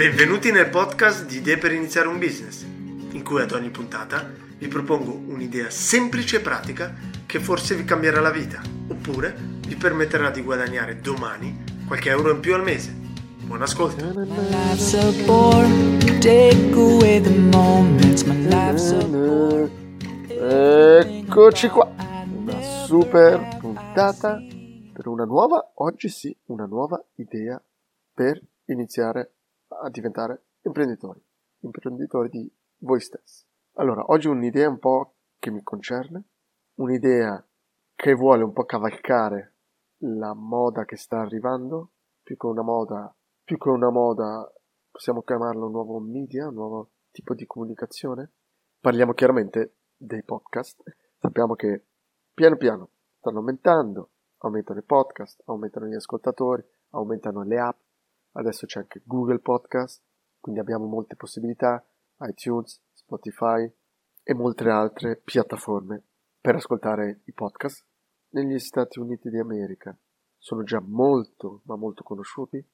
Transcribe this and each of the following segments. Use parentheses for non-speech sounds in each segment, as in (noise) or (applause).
Benvenuti nel podcast di Idee per iniziare un business, in cui ad ogni puntata vi propongo un'idea semplice e pratica che forse vi cambierà la vita, oppure vi permetterà di guadagnare domani qualche euro in più al mese. Buon ascolto! Eccoci qua, una super puntata per una nuova, oggi sì, una nuova idea per iniziare a diventare imprenditori, imprenditori di voi stessi. Allora, oggi un'idea un po' che mi concerne, un'idea che vuole un po' cavalcare la moda che sta arrivando, più che una moda, più che una moda, possiamo chiamarlo un nuovo media, un nuovo tipo di comunicazione. Parliamo chiaramente dei podcast. Sappiamo che piano piano stanno aumentando, aumentano i podcast, aumentano gli ascoltatori, aumentano le app, adesso c'è anche Google Podcast, quindi abbiamo molte possibilità, iTunes, Spotify e molte altre piattaforme per ascoltare i podcast. Negli Stati Uniti d'America sono già molto, ma molto conosciuti,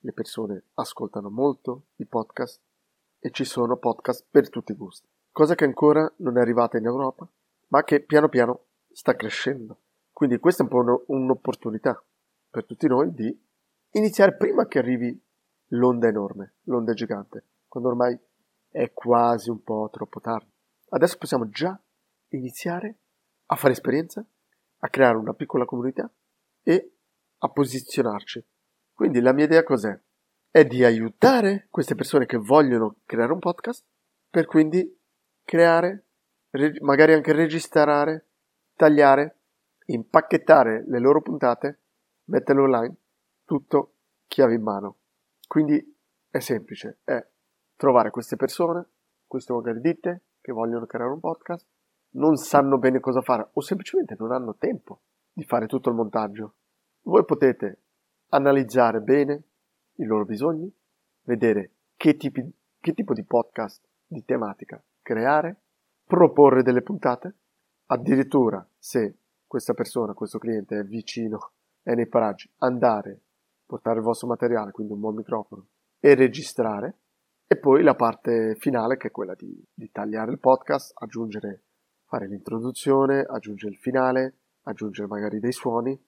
le persone ascoltano molto i podcast e ci sono podcast per tutti i gusti, cosa che ancora non è arrivata in Europa, ma che piano piano sta crescendo. Quindi questa è un po' un'opportunità per tutti noi di iniziare prima che arrivi l'onda enorme, l'onda gigante, quando ormai è quasi un po' troppo tardi. Adesso possiamo già iniziare a fare esperienza, a creare una piccola comunità e a posizionarci. Quindi la mia idea cos'è? È di aiutare queste persone che vogliono creare un podcast per quindi creare, magari anche registrare, tagliare, impacchettare le loro puntate, metterle online tutto chiave in mano. Quindi è semplice, è trovare queste persone, queste magari ditte che vogliono creare un podcast, non sanno bene cosa fare o semplicemente non hanno tempo di fare tutto il montaggio. Voi potete analizzare bene i loro bisogni, vedere che, tipi, che tipo di podcast, di tematica creare, proporre delle puntate, addirittura se questa persona, questo cliente è vicino, è nei paraggi, andare portare il vostro materiale, quindi un buon microfono, e registrare. E poi la parte finale che è quella di, di tagliare il podcast, aggiungere, fare l'introduzione, aggiungere il finale, aggiungere magari dei suoni,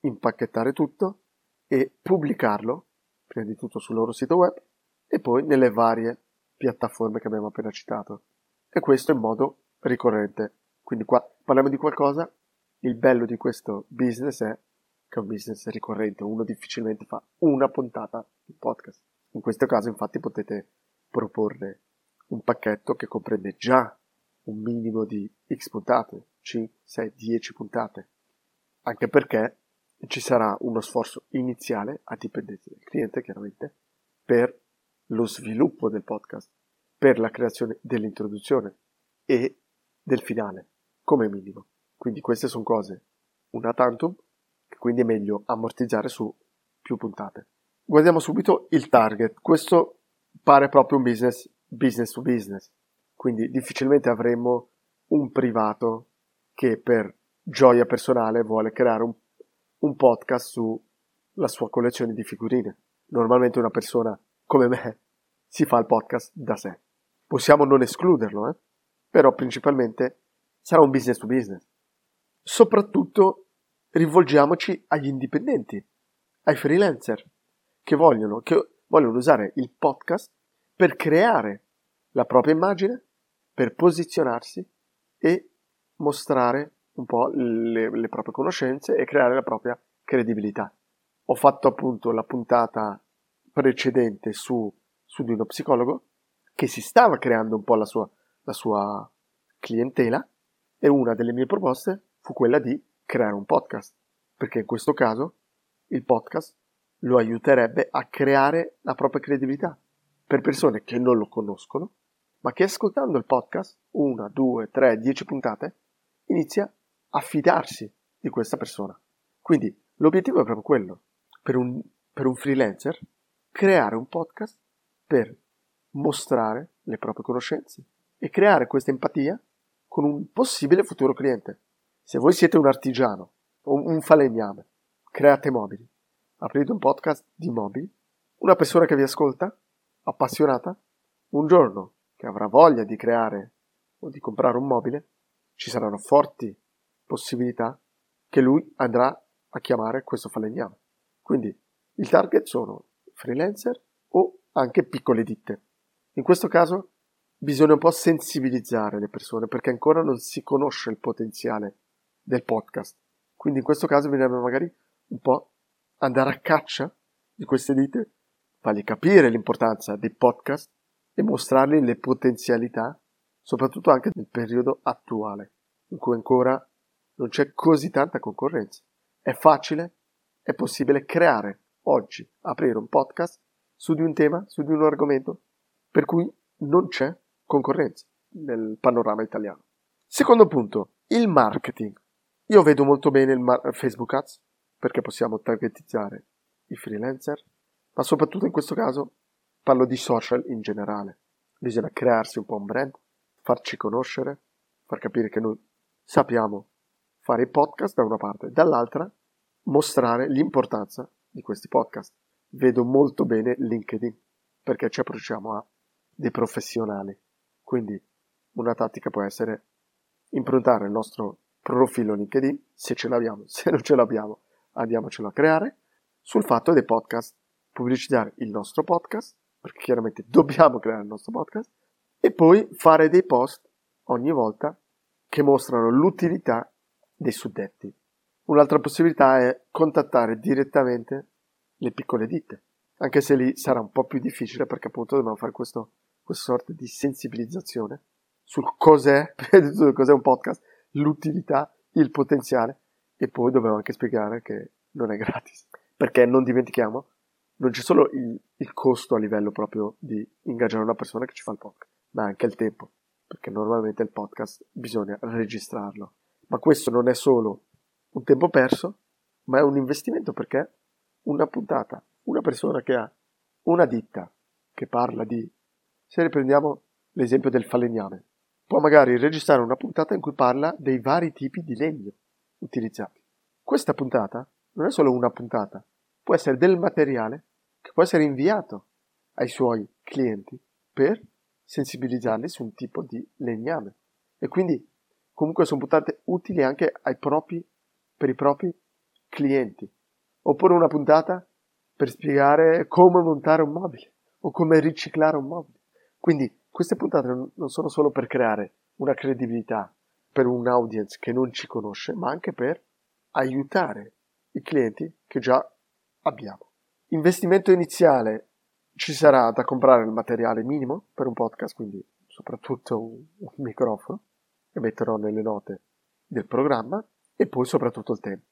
impacchettare tutto e pubblicarlo, prima di tutto sul loro sito web e poi nelle varie piattaforme che abbiamo appena citato. E questo in modo ricorrente. Quindi qua parliamo di qualcosa, il bello di questo business è che è un business ricorrente, uno difficilmente fa una puntata di podcast. In questo caso infatti potete proporre un pacchetto che comprende già un minimo di X puntate, 5, 6, 10 puntate, anche perché ci sarà uno sforzo iniziale a dipendenza del cliente chiaramente per lo sviluppo del podcast, per la creazione dell'introduzione e del finale, come minimo. Quindi queste sono cose una tantum quindi è meglio ammortizzare su più puntate. Guardiamo subito il target. Questo pare proprio un business business to business, quindi difficilmente avremo un privato che per gioia personale vuole creare un, un podcast sulla sua collezione di figurine. Normalmente una persona come me si fa il podcast da sé. Possiamo non escluderlo, eh? però principalmente sarà un business to business. Soprattutto rivolgiamoci agli indipendenti, ai freelancer che vogliono, che vogliono usare il podcast per creare la propria immagine, per posizionarsi e mostrare un po' le, le proprie conoscenze e creare la propria credibilità. Ho fatto appunto la puntata precedente su, su di uno psicologo che si stava creando un po' la sua, la sua clientela e una delle mie proposte fu quella di creare un podcast, perché in questo caso il podcast lo aiuterebbe a creare la propria credibilità per persone che non lo conoscono, ma che ascoltando il podcast, una, due, tre, dieci puntate, inizia a fidarsi di questa persona. Quindi l'obiettivo è proprio quello, per un, per un freelancer, creare un podcast per mostrare le proprie conoscenze e creare questa empatia con un possibile futuro cliente. Se voi siete un artigiano o un falegname, create mobili, aprite un podcast di mobili, una persona che vi ascolta appassionata, un giorno che avrà voglia di creare o di comprare un mobile, ci saranno forti possibilità che lui andrà a chiamare questo falegname. Quindi il target sono freelancer o anche piccole ditte. In questo caso bisogna un po' sensibilizzare le persone perché ancora non si conosce il potenziale del podcast. Quindi in questo caso bisogna magari un po' andare a caccia di queste ditte, fargli capire l'importanza dei podcast e mostrargli le potenzialità, soprattutto anche nel periodo attuale, in cui ancora non c'è così tanta concorrenza. È facile, è possibile creare oggi, aprire un podcast su di un tema, su di un argomento, per cui non c'è concorrenza nel panorama italiano. Secondo punto, il marketing. Io vedo molto bene il mar- Facebook Ads perché possiamo targetizzare i freelancer, ma soprattutto in questo caso parlo di social in generale. Bisogna crearsi un po' un brand, farci conoscere, far capire che noi sappiamo fare i podcast da una parte, dall'altra mostrare l'importanza di questi podcast. Vedo molto bene LinkedIn perché ci approcciamo a dei professionali. Quindi una tattica può essere improntare il nostro profilo LinkedIn, se ce l'abbiamo, (laughs) se non ce l'abbiamo andiamocelo a creare, sul fatto dei podcast, pubblicizzare il nostro podcast, perché chiaramente (laughs) dobbiamo creare il nostro podcast, e poi fare dei post ogni volta che mostrano l'utilità dei suddetti. Un'altra possibilità è contattare direttamente le piccole ditte, anche se lì sarà un po' più difficile perché appunto dobbiamo fare questo, questa sorta di sensibilizzazione sul cos'è, (laughs) cos'è un podcast, l'utilità, il potenziale e poi dobbiamo anche spiegare che non è gratis. Perché non dimentichiamo, non c'è solo il, il costo a livello proprio di ingaggiare una persona che ci fa il podcast, ma anche il tempo. Perché normalmente il podcast bisogna registrarlo. Ma questo non è solo un tempo perso, ma è un investimento perché una puntata, una persona che ha una ditta che parla di, se riprendiamo l'esempio del falegname, può magari registrare una puntata in cui parla dei vari tipi di legno utilizzati. Questa puntata non è solo una puntata, può essere del materiale che può essere inviato ai suoi clienti per sensibilizzarli su un tipo di legname. E quindi comunque sono puntate utili anche propri, per i propri clienti. Oppure una puntata per spiegare come montare un mobile o come riciclare un mobile. Quindi queste puntate non sono solo per creare una credibilità per un audience che non ci conosce, ma anche per aiutare i clienti che già abbiamo. Investimento iniziale ci sarà da comprare il materiale minimo per un podcast, quindi soprattutto un, un microfono che metterò nelle note del programma e poi soprattutto il tempo.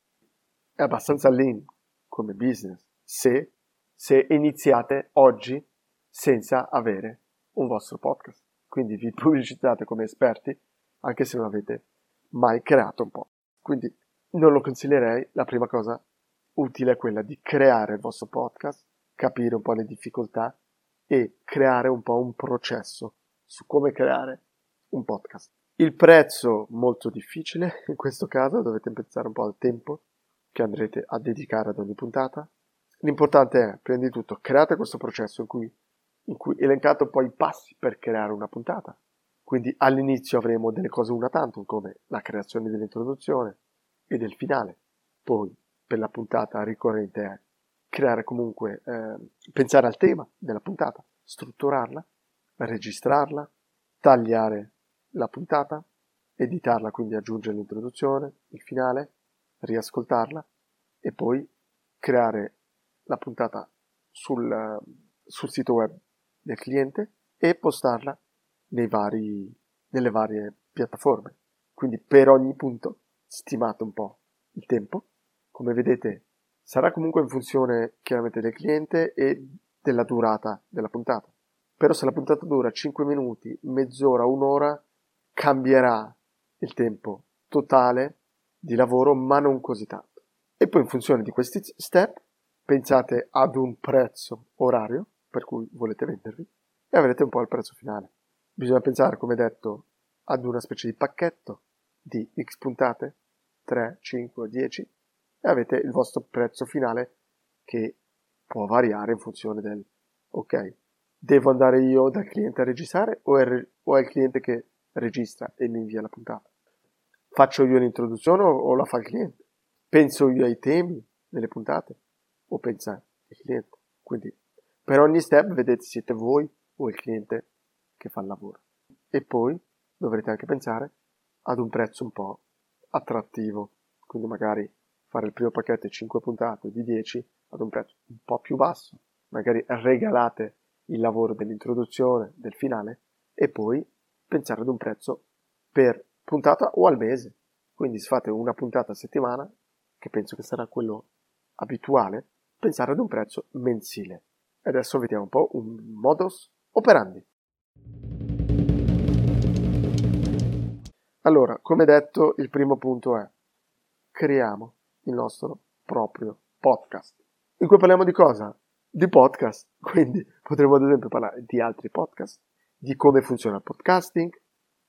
È abbastanza lean come business se, se iniziate oggi senza avere un vostro podcast. Quindi vi (laughs) pubblicizzate come esperti anche se non avete mai creato un po'. Quindi non lo consiglierei, la prima cosa utile è quella di creare il vostro podcast, capire un po' le difficoltà e creare un po' un processo su come creare un podcast. Il prezzo molto difficile, (laughs) in questo caso dovete pensare un po' al tempo che andrete a dedicare ad ogni puntata. L'importante è, prima di tutto, create questo processo in cui, in cui elencate un po' i passi per creare una puntata, quindi all'inizio avremo delle cose una tantum come la creazione dell'introduzione e del finale. Poi per la puntata ricorrente è creare comunque, eh, pensare al tema della puntata, strutturarla, registrarla, tagliare la puntata, editarla, quindi aggiungere l'introduzione, il finale, riascoltarla e poi creare la puntata sul, sul sito web del cliente e postarla vari, nelle varie piattaforme. Quindi per ogni punto stimate un po' il tempo. Come vedete sarà comunque in funzione chiaramente del cliente e della durata della puntata. Però se la puntata dura 5 minuti, mezz'ora, un'ora, cambierà il tempo totale di lavoro, ma non così tanto. E poi in funzione di questi step pensate ad un prezzo orario per cui volete vendervi e avrete un po' il prezzo finale. Bisogna pensare, come detto, ad una specie di pacchetto di X puntate, 3, 5, 10, e avete il vostro prezzo finale che può variare in funzione del ok, Devo andare io dal cliente a registrare o è, o è il cliente che registra e mi invia la puntata? Faccio io l'introduzione o, o la fa il cliente? Penso io ai temi delle puntate o pensa il cliente? Quindi per ogni step vedete siete voi o il cliente che fa il lavoro. E poi dovrete anche pensare ad un prezzo un po' attrattivo, quindi magari fare il primo pacchetto di 5 puntate di 10 ad un prezzo un po' più basso, magari regalate il lavoro dell'introduzione, del finale e poi pensare ad un prezzo per puntata o al mese. Quindi se fate una puntata a settimana, che penso che sarà quello abituale, pensare ad un prezzo mensile. E adesso vediamo un po' un modus operandi. Allora, come detto, il primo punto è creiamo il nostro proprio podcast. In cui parliamo di cosa? Di podcast. (laughs) Quindi potremmo ad esempio parlare di altri podcast, di come funziona il podcasting,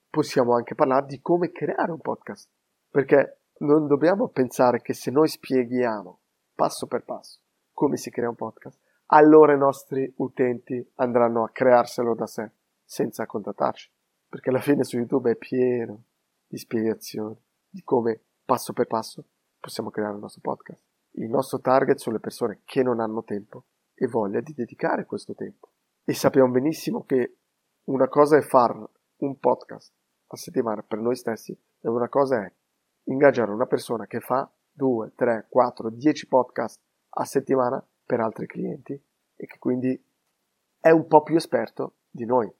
possiamo anche parlare di come creare un podcast. Perché non dobbiamo pensare che se noi spieghiamo passo per passo come si crea un podcast, allora i nostri utenti andranno a crearselo da sé, senza contattarci. Perché alla fine su YouTube è pieno di spiegazioni di come passo per passo possiamo creare il nostro podcast. Il nostro target sono le persone che non hanno tempo e voglia di dedicare questo tempo. E sappiamo benissimo che una cosa è fare un podcast a settimana per noi stessi e una cosa è ingaggiare una persona che fa 2, 3, 4, 10 podcast a settimana per altri clienti e che quindi è un po' più esperto di noi.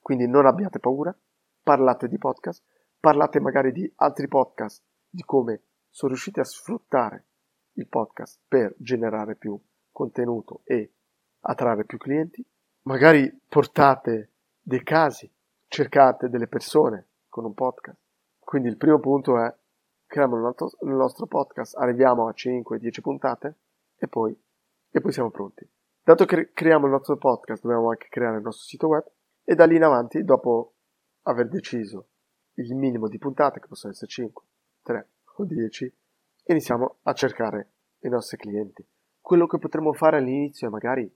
Quindi non abbiate paura, parlate di podcast, parlate magari di altri podcast, di come sono riusciti a sfruttare il podcast per generare più contenuto e attrarre più clienti. Magari portate dei casi, cercate delle persone con un podcast. Quindi il primo punto è creiamo il nostro podcast, arriviamo a 5-10 puntate e poi, e poi siamo pronti. Dato che creiamo il nostro podcast, dobbiamo anche creare il nostro sito web e da lì in avanti, dopo aver deciso il minimo di puntate, che possono essere 5, 3 o 10, iniziamo a cercare i nostri clienti. Quello che potremmo fare all'inizio è magari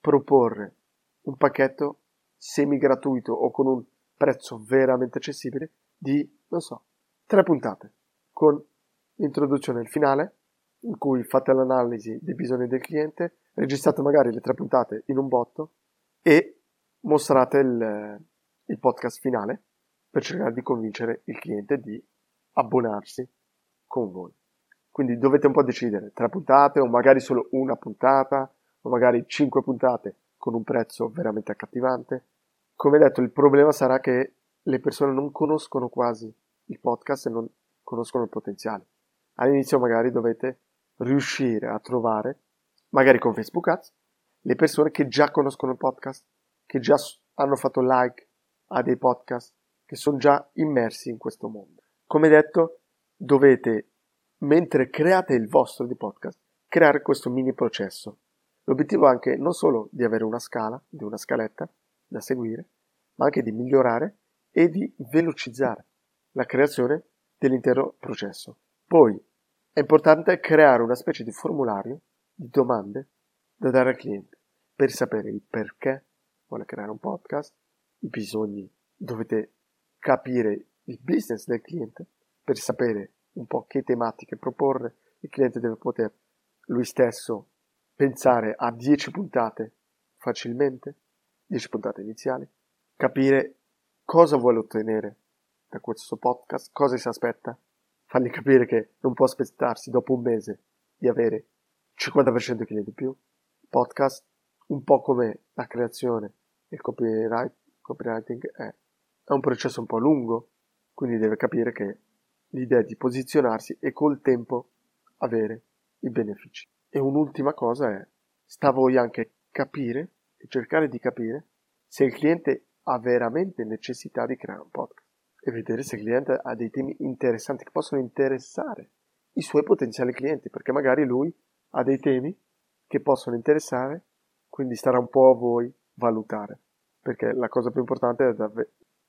proporre un pacchetto semi gratuito o con un prezzo veramente accessibile di, non so, tre puntate con l'introduzione e il finale in cui fate l'analisi dei bisogni del cliente, registrate magari le tre puntate in un botto e mostrate il, il podcast finale per cercare di convincere il cliente di abbonarsi con voi. Quindi dovete un po' decidere tre puntate o magari solo una puntata o magari cinque puntate con un prezzo veramente accattivante. Come detto, il problema sarà che le persone non conoscono quasi il podcast e non conoscono il potenziale. All'inizio magari dovete riuscire a trovare, magari con Facebook Ads, le persone che già conoscono il podcast, che già hanno fatto like a dei podcast, che sono già immersi in questo mondo. Come detto, dovete, mentre create il vostro di podcast, creare questo mini processo. L'obiettivo è anche non solo di avere una scala, di una scaletta da seguire, ma anche di migliorare e di velocizzare la creazione dell'intero processo. Poi è importante creare una specie di formulario di domande da dare al cliente per sapere il perché vuole creare un podcast, i bisogni, dovete capire il business del cliente per sapere un po' che tematiche proporre, il cliente deve poter lui stesso pensare a 10 puntate facilmente, 10 puntate iniziali, capire cosa vuole ottenere da questo podcast, cosa si aspetta, fargli capire che non può aspettarsi dopo un mese di avere 50% di clienti in più. Podcast, un po' come la creazione e il copyright, copywriting è, è un processo un po' lungo, quindi deve capire che l'idea è di posizionarsi e col tempo avere i benefici. E un'ultima cosa è, sta a voi anche capire e cercare di capire se il cliente ha veramente necessità di creare un podcast e vedere se il cliente ha dei temi interessanti che possono interessare i suoi potenziali clienti, perché magari lui ha dei temi che possono interessare, quindi starà un po' a voi valutare, perché la cosa più importante è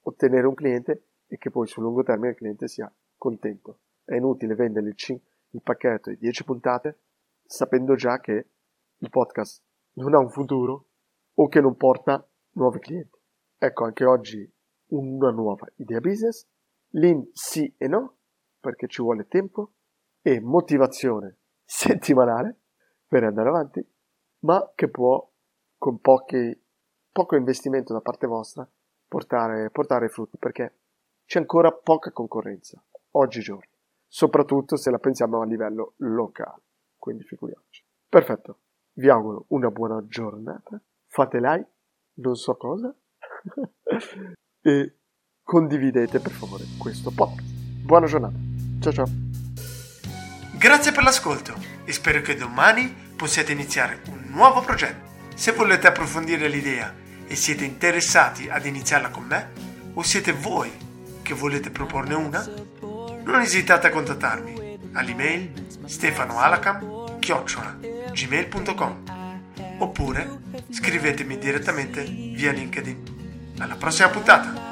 ottenere un cliente e che poi sul lungo termine il cliente sia contento. È inutile vendere il, c- il pacchetto di 10 puntate sapendo già che il podcast non ha un futuro o che non porta nuovi clienti. Ecco anche oggi una nuova idea business, l'in sì e no, perché ci vuole tempo e motivazione settimanale per andare avanti, ma che può con pochi, poco investimento da parte vostra portare, portare frutti, perché c'è ancora poca concorrenza oggigiorno, soprattutto se la pensiamo a livello locale, quindi figuriamoci. Perfetto, vi auguro una buona giornata, fate like, non so cosa, (laughs) e condividete per favore questo podcast. Buona giornata, ciao ciao. Grazie per l'ascolto e spero che domani possiate iniziare un nuovo progetto. Se volete approfondire l'idea e siete interessati ad iniziarla con me, o siete voi che volete proporne una, non esitate a contattarmi all'email stefanoalacam.gmail.com oppure scrivetemi direttamente via LinkedIn. Alla prossima puntata!